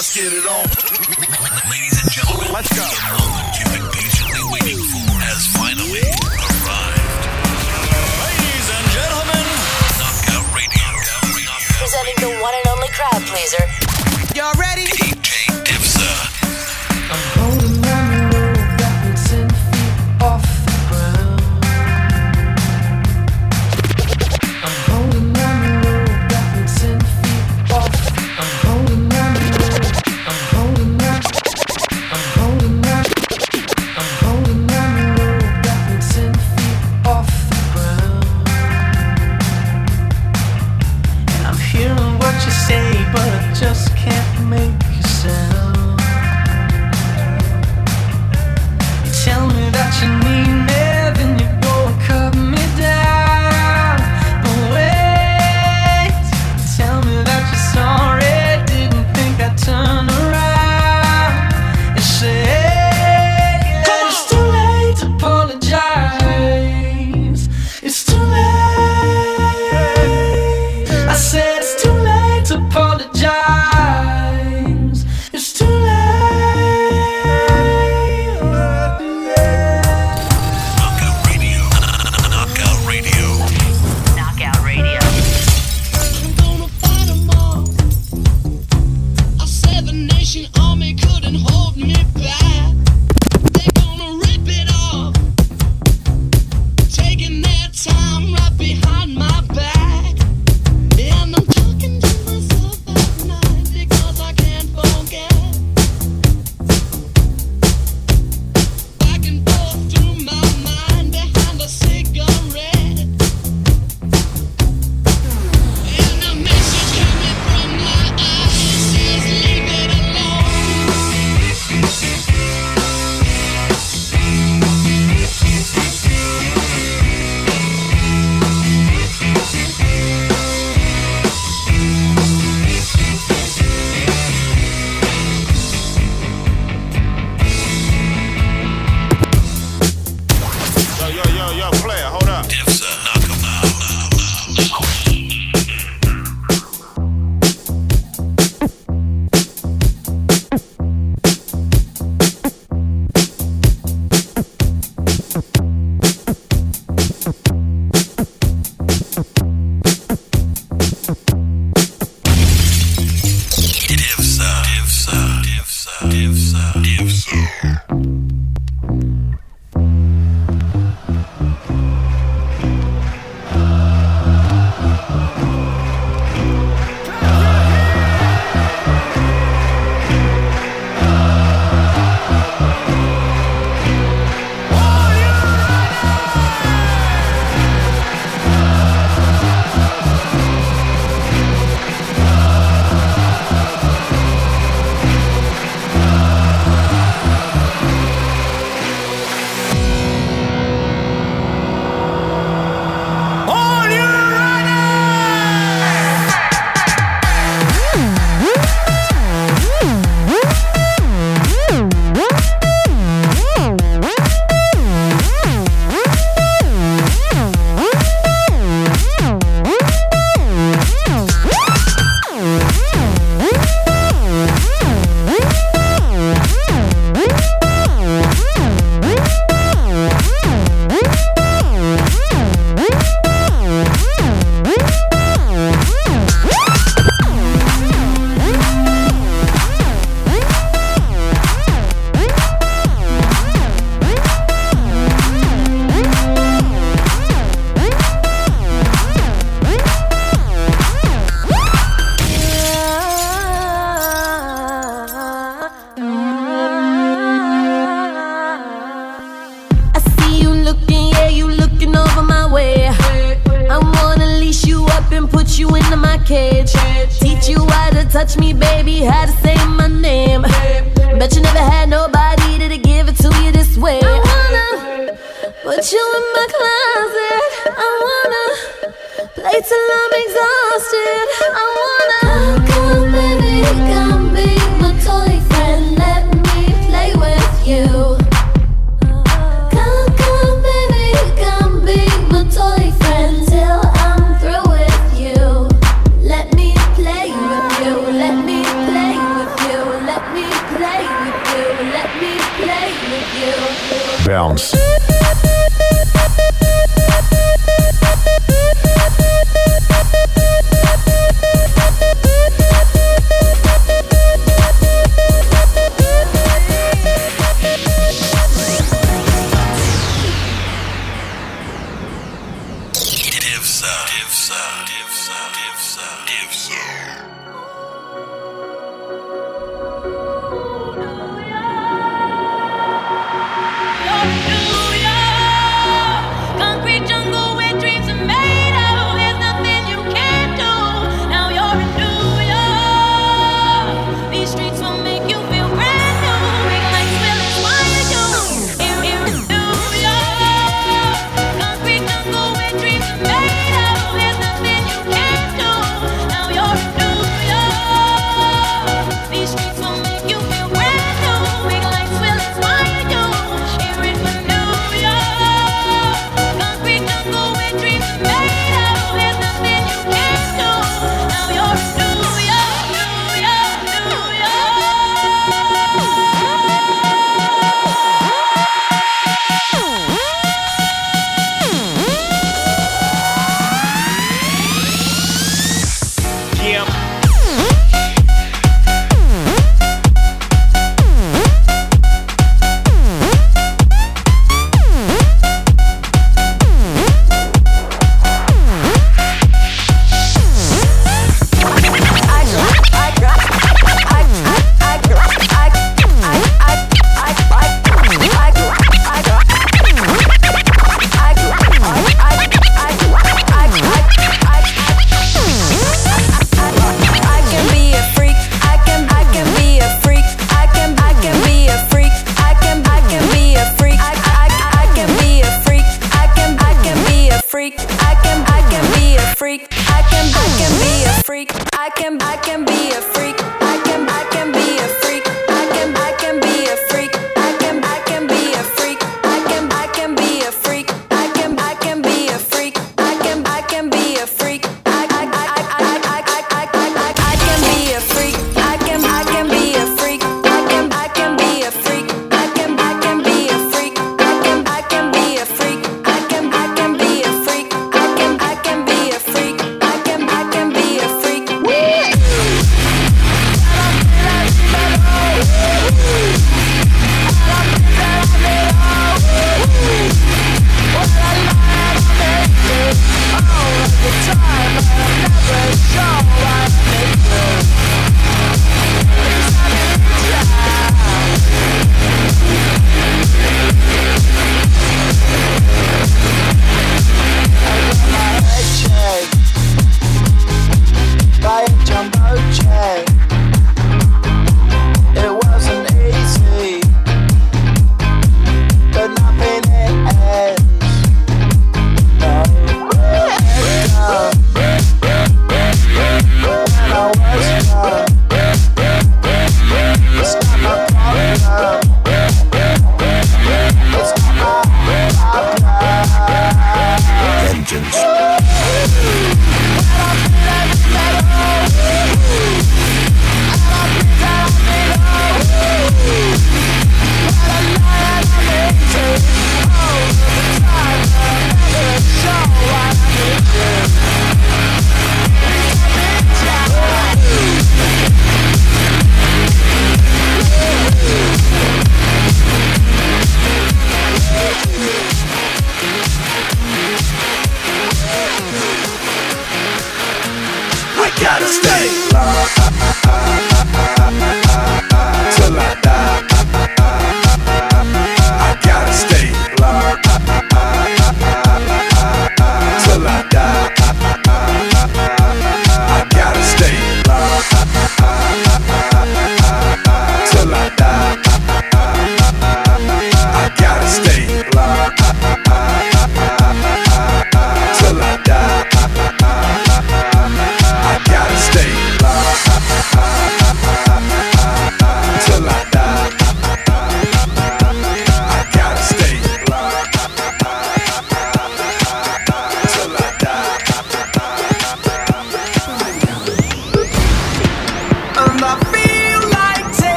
Let's get it on. Ladies and gentlemen, let's go. The moment you've been patiently waiting for has finally arrived. Ladies and gentlemen, Knockout Radio. Presenting the one and only crowd pleaser. way you looking over my way. I wanna leash you up and put you into my cage. Teach you how to touch me, baby, how to say my name. Bet you never had nobody to give it to you this way. I wanna put you in my closet. I wanna play till I'm exhausted. I wanna come, baby, come. Bounce.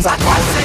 Sacola!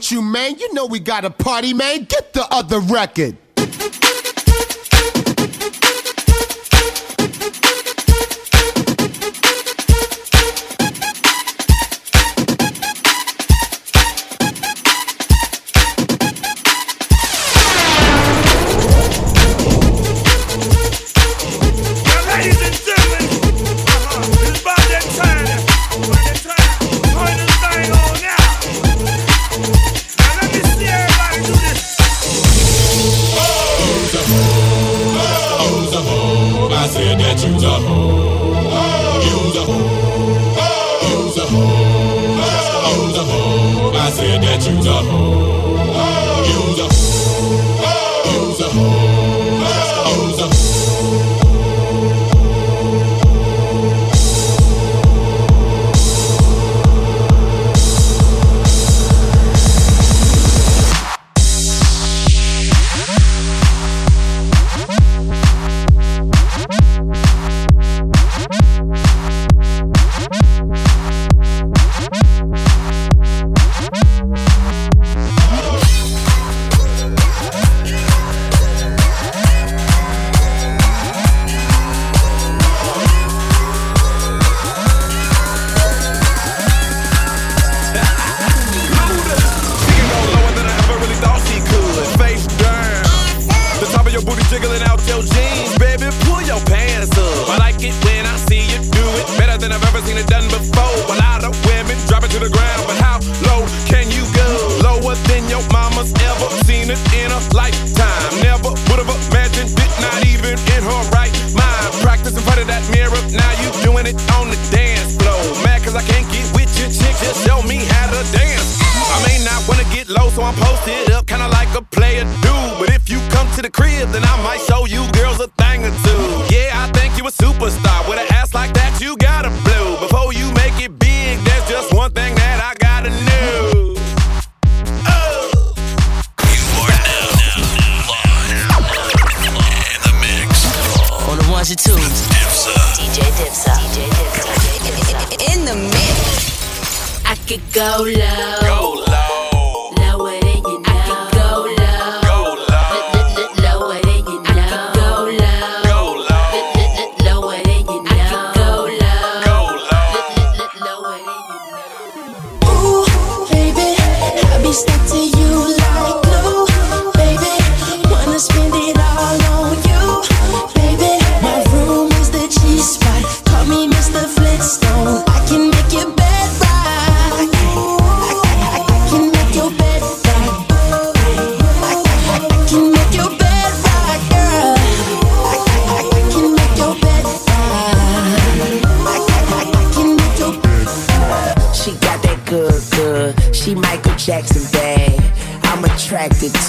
with you, man. You know we got a party, man. Get the other record. it go low. Go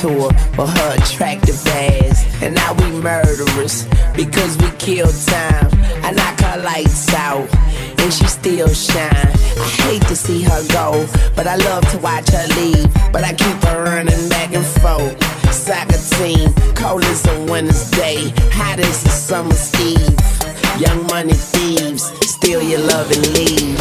tour with her attractive ass. And now we murderers because we kill time. I knock her lights out and she still shine. I hate to see her go, but I love to watch her leave. But I keep her running back and forth. Soccer team, cold as a winter's day, hot as a summer's eve. Young money thieves, steal your love and leave.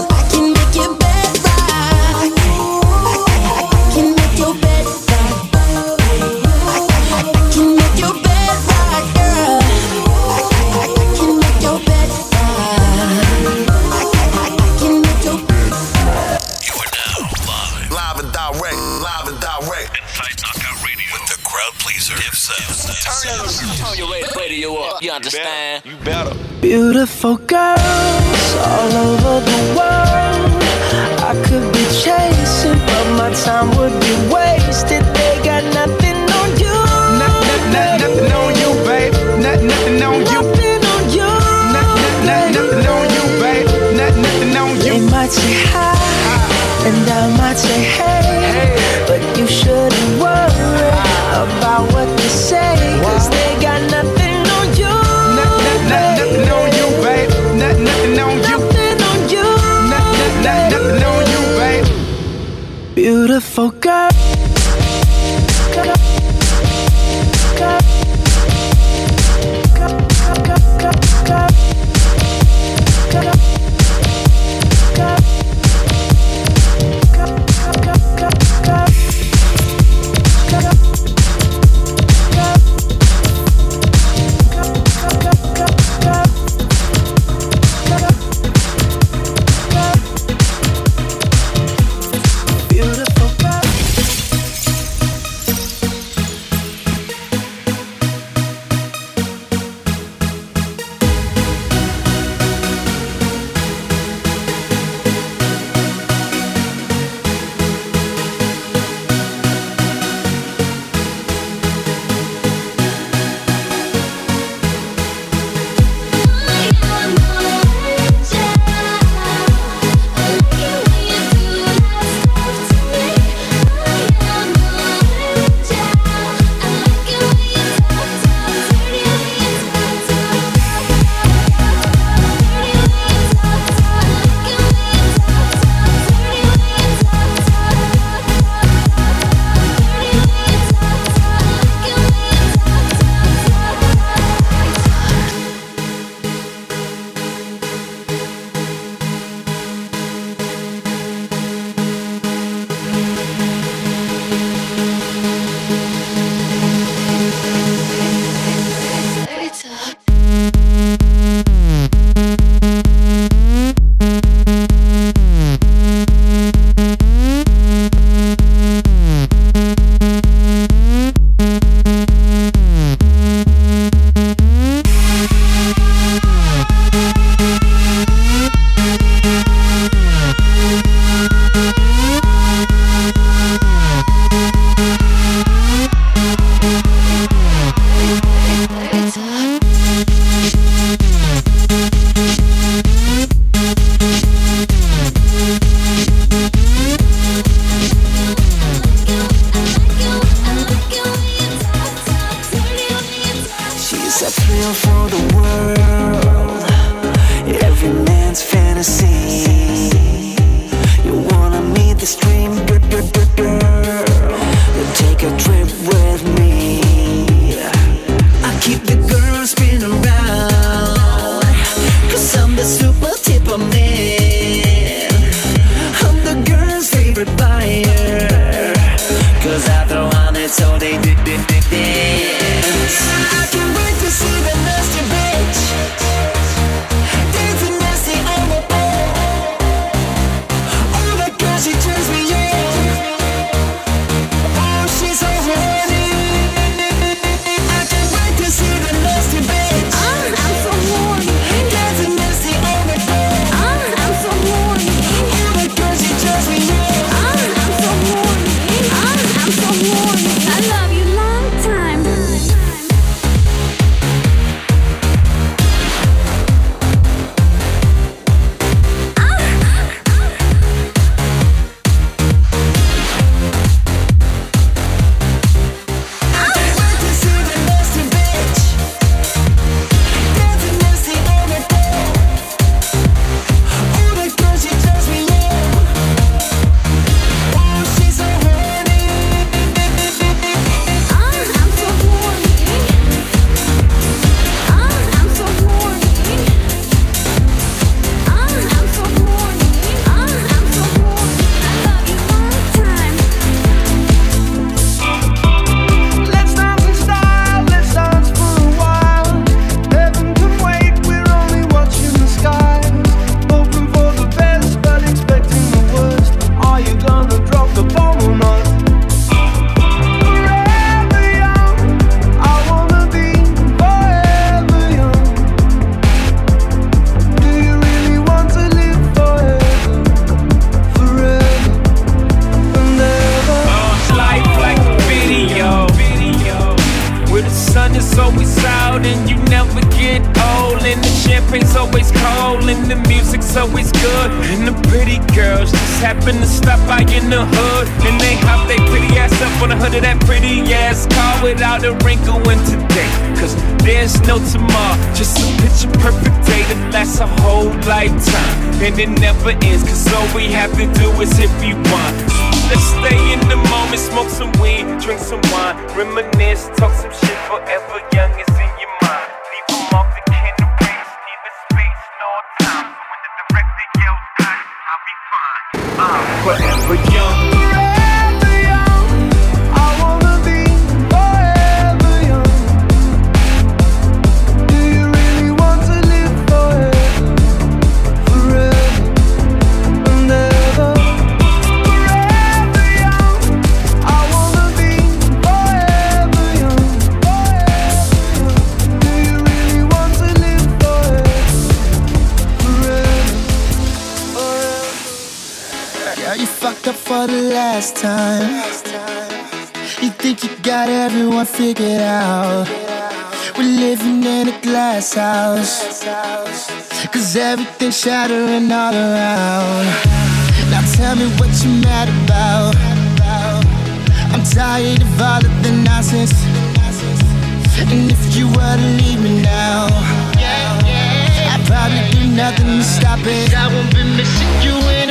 understand? You better. Beautiful girls all over the world. I could be chasing, but my time would be wasted. They got nothing on you. Nothing on you, babe. Nothing, nothing on you. Nothing on you. Nothing, nothing on you, babe. Nothing, nothing on you. They might say hi, and I might say hey, but you shouldn't worry ah. about what they say, cause they Nothing, on you, babe. Beautiful girl. Real for the world, every man's fantasy. Forever young. figured out. We're living in a glass house. Cause everything's shattering all around. Now tell me what you're mad about. I'm tired of all of the nonsense. And if you were to leave me now, I'd probably do nothing to stop it. I won't be missing you in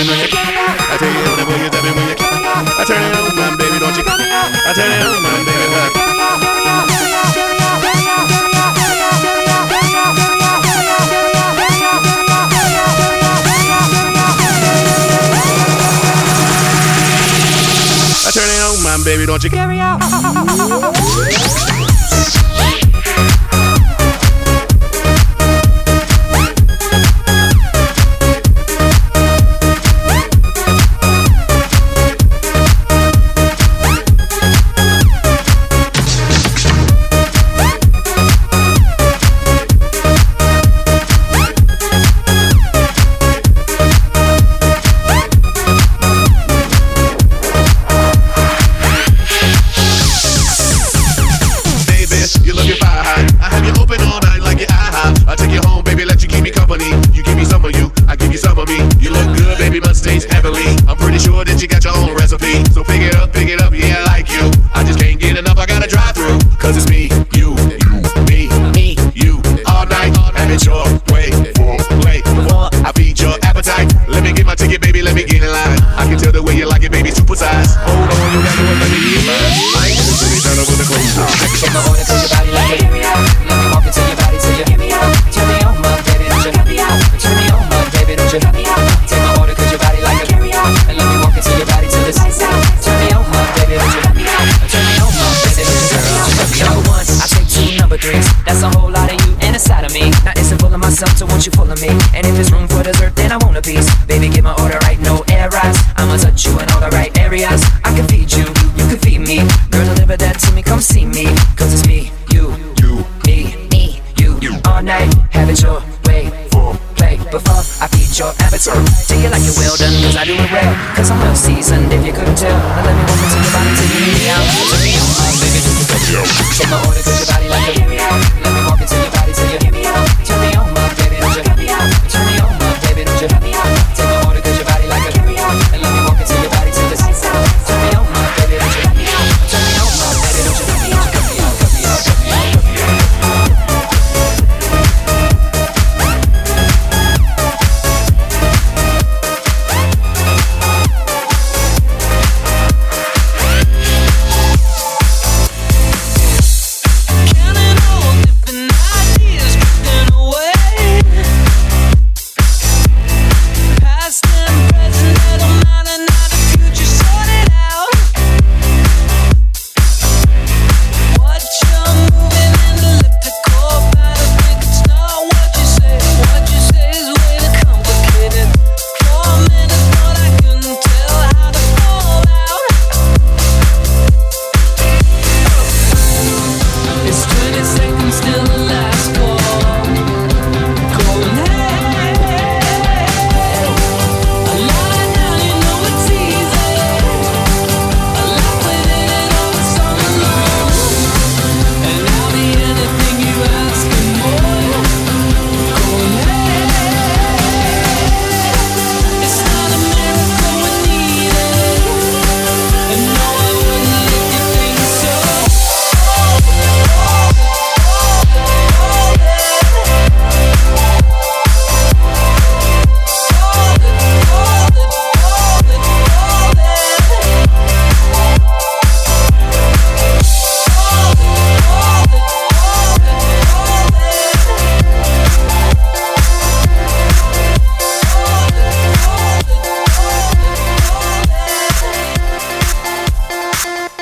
I tell you you when you. I turn it on, man, baby, don't you come? I turn it on, man, baby, baby, don't you care?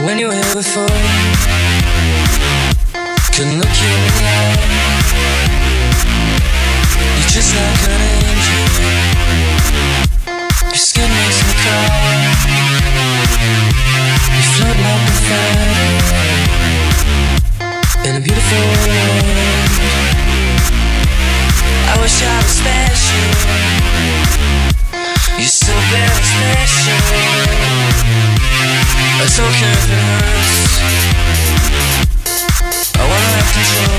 when you were here before. Couldn't look you in the eye. You're just like an angel. Your skin makes me cry. You float like a feather in a beautiful world. I wish I was special. You're so very special. It's okay. If hurts I wanna have control.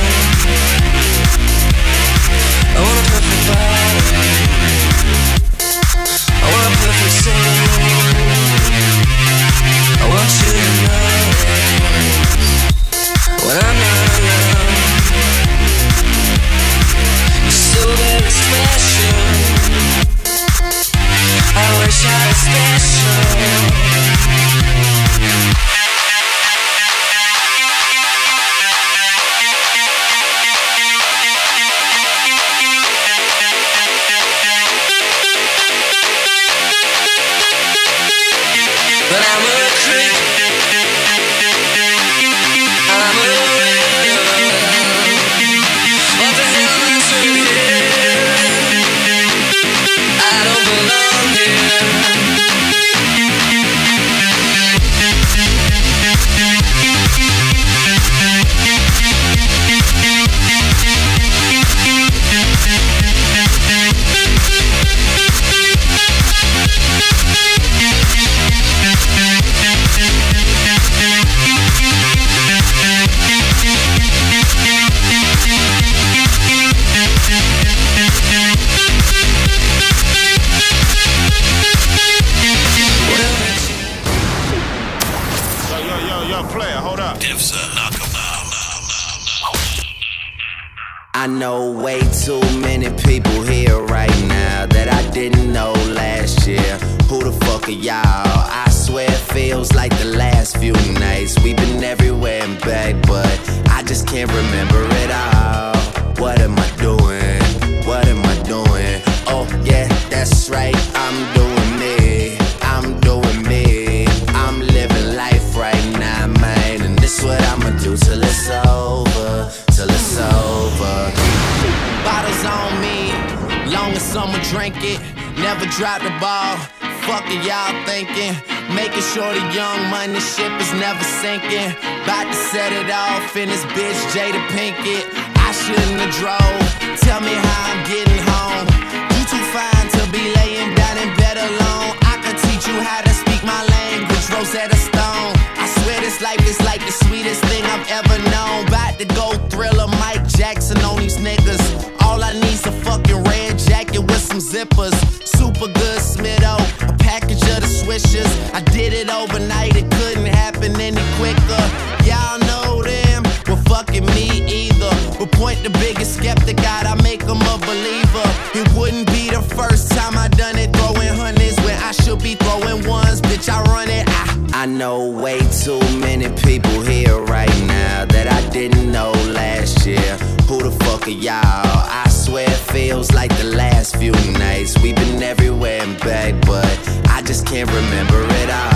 Drove. Tell me how I'm getting home. You too fine to be laying down in bed alone. I could teach you how to speak my language, Rosetta Stone. I swear this life is like the sweetest thing I've ever known. About to go thriller Mike Jackson on these niggas. All I need's a fucking red jacket with some zippers. Super good Smitto, a package of the swishers. I did it overnight, know way too many people here right now that I didn't know last year. Who the fuck are y'all? I swear it feels like the last few nights. We've been everywhere and back, but I just can't remember it all.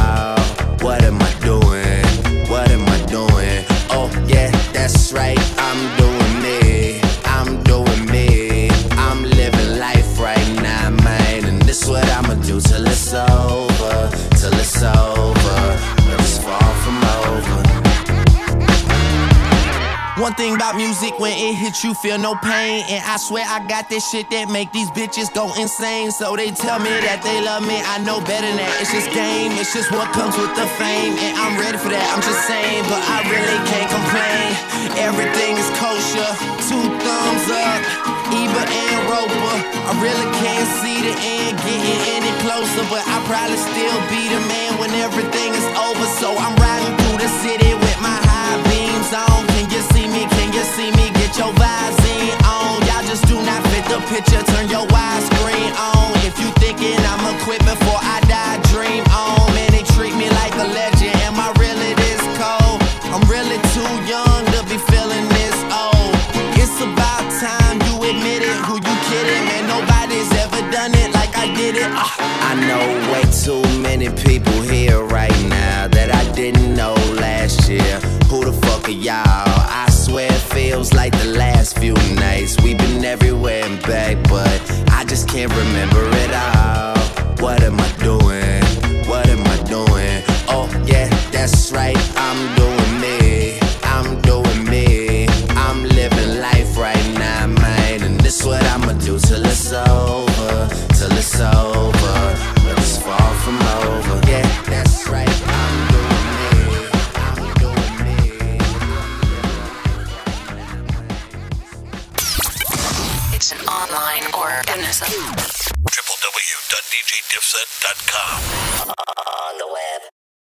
Thing about music, when it hits you, feel no pain. And I swear I got this shit that make these bitches go insane. So they tell me that they love me, I know better than that. It's just game, it's just what comes with the fame. And I'm ready for that, I'm just saying, but I really can't complain. Picture. Turn your widescreen on. If you thinking I'ma quit before I die, dream on. Man, they treat me like a legend. Am I really this cold? I'm really too young to be feeling this old. It's about time you admit it. Who you kidding? Man, nobody's ever done it like I did it. Ah. I know way too many people